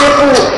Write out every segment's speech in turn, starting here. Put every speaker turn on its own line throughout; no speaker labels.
Gracias.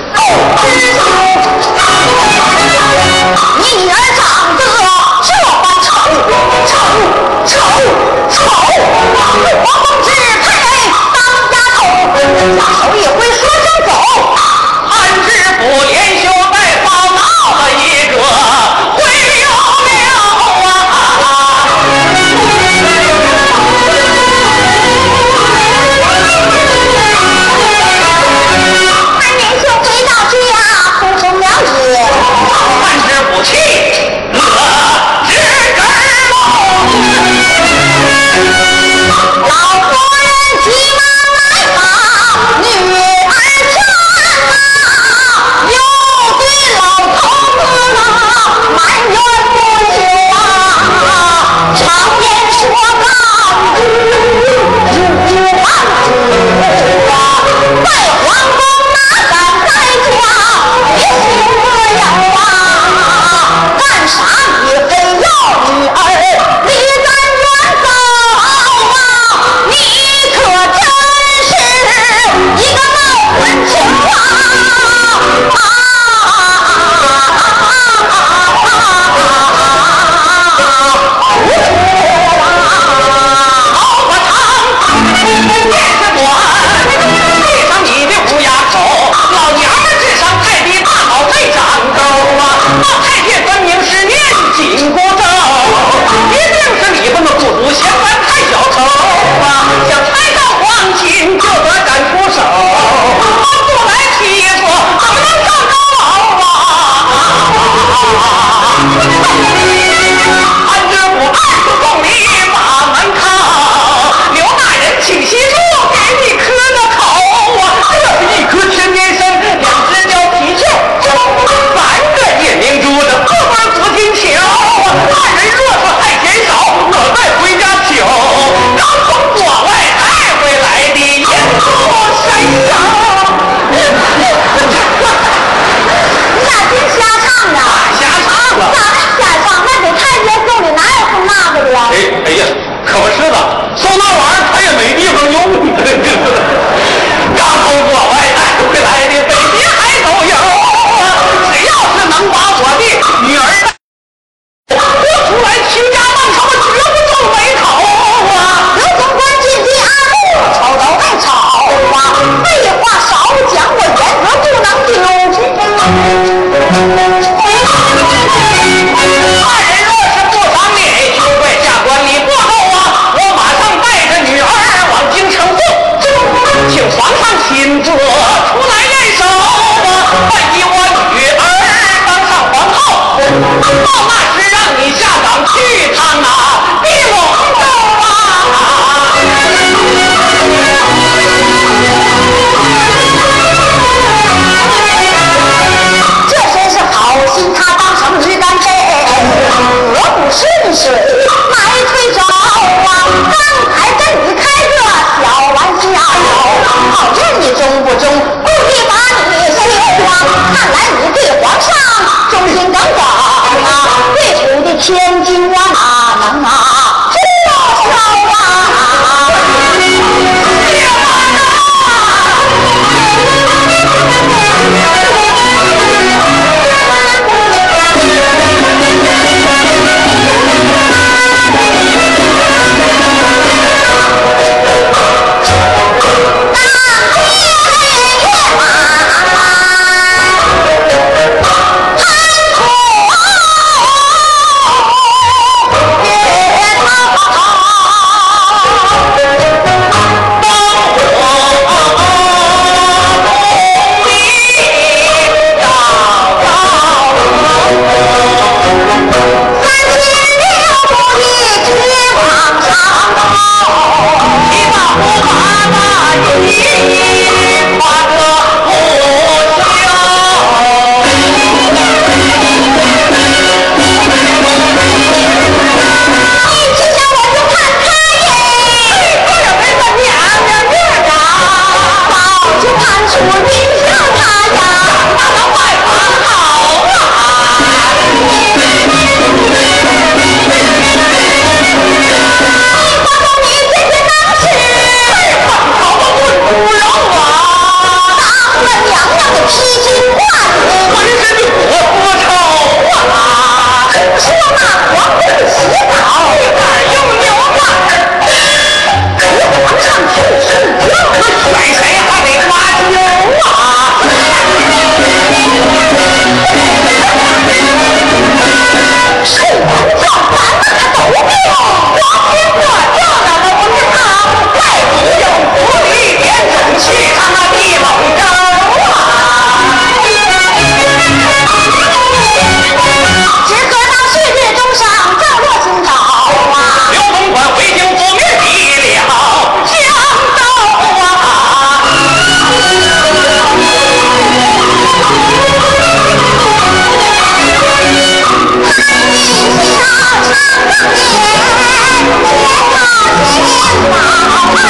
好汉，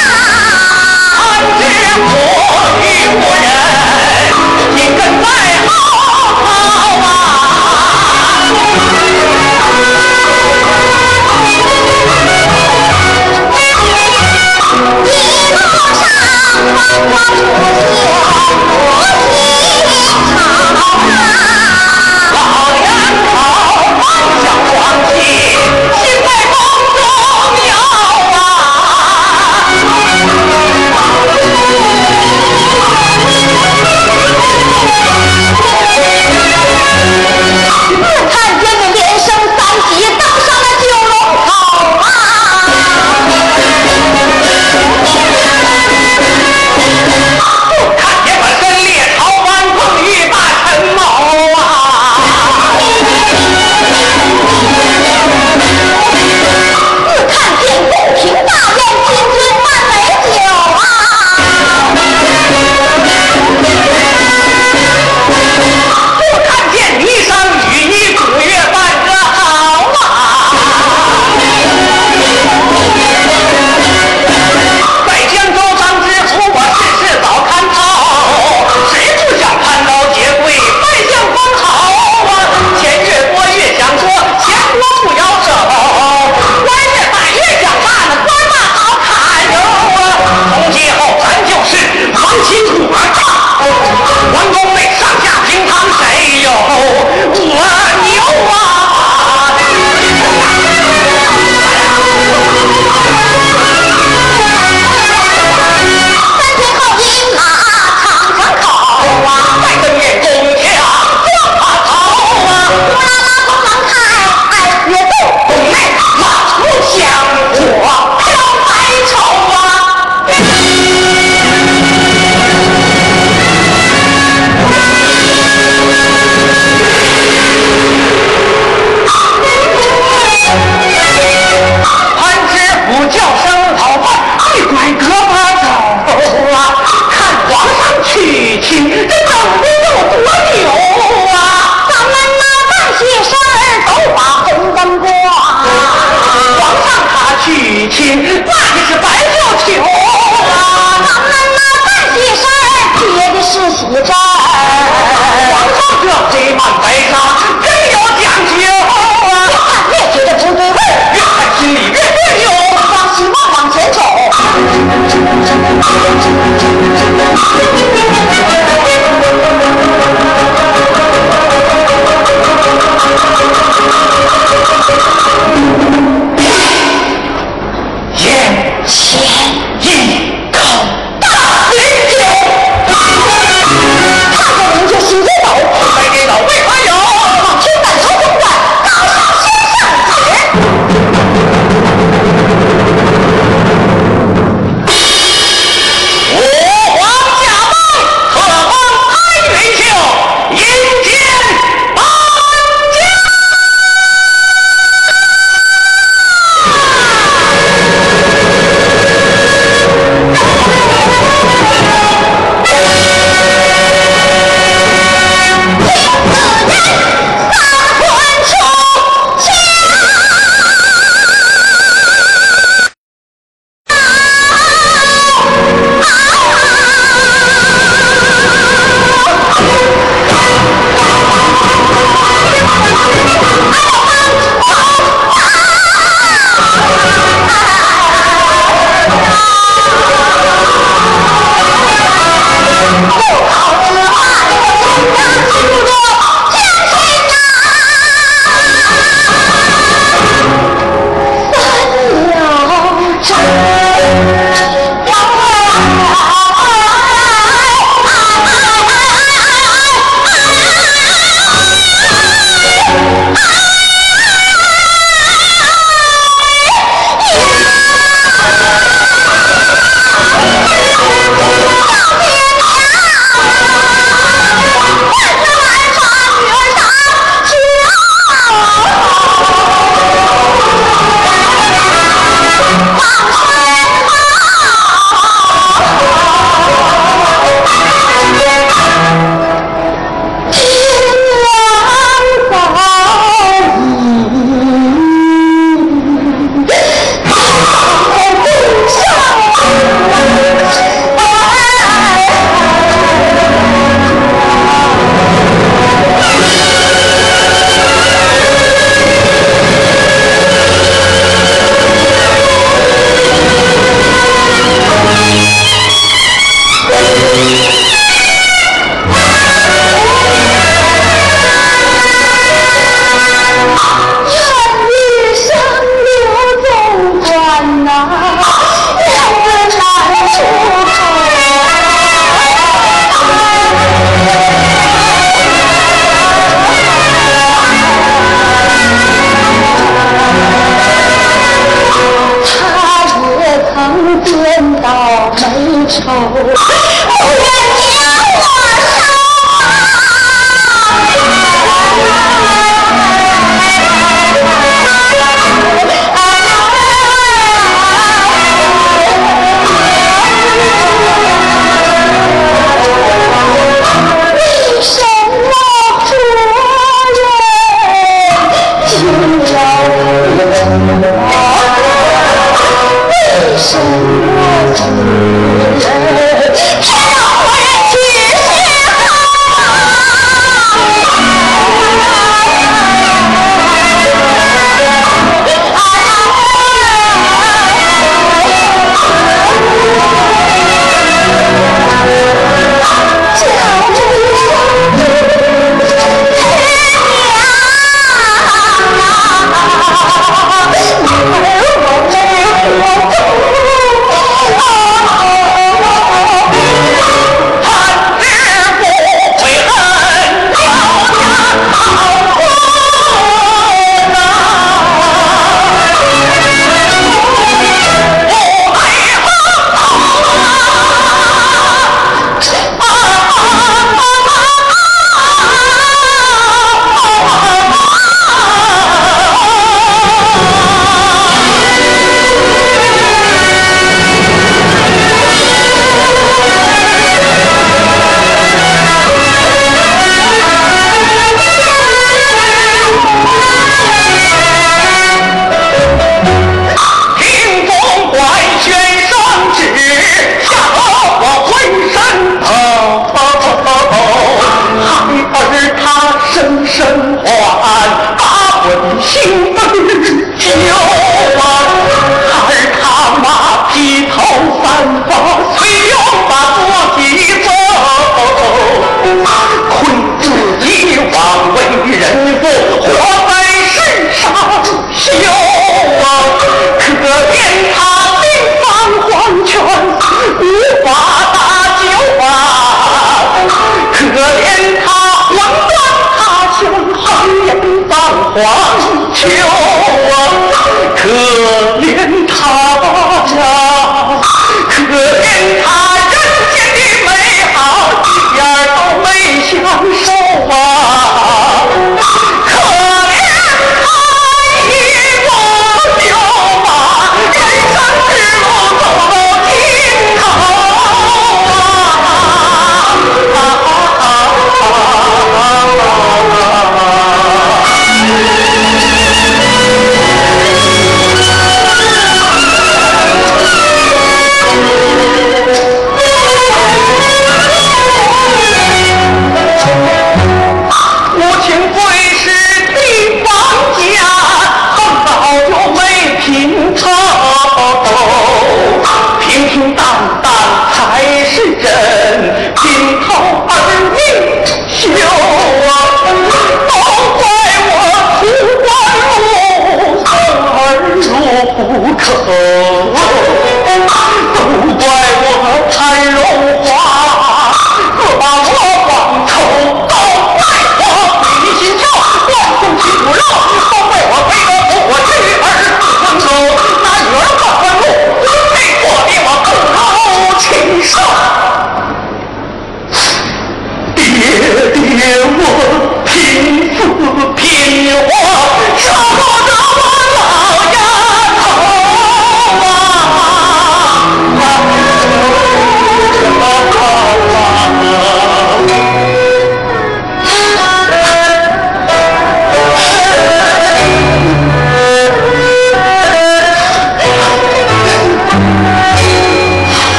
你我一伙人紧跟在后。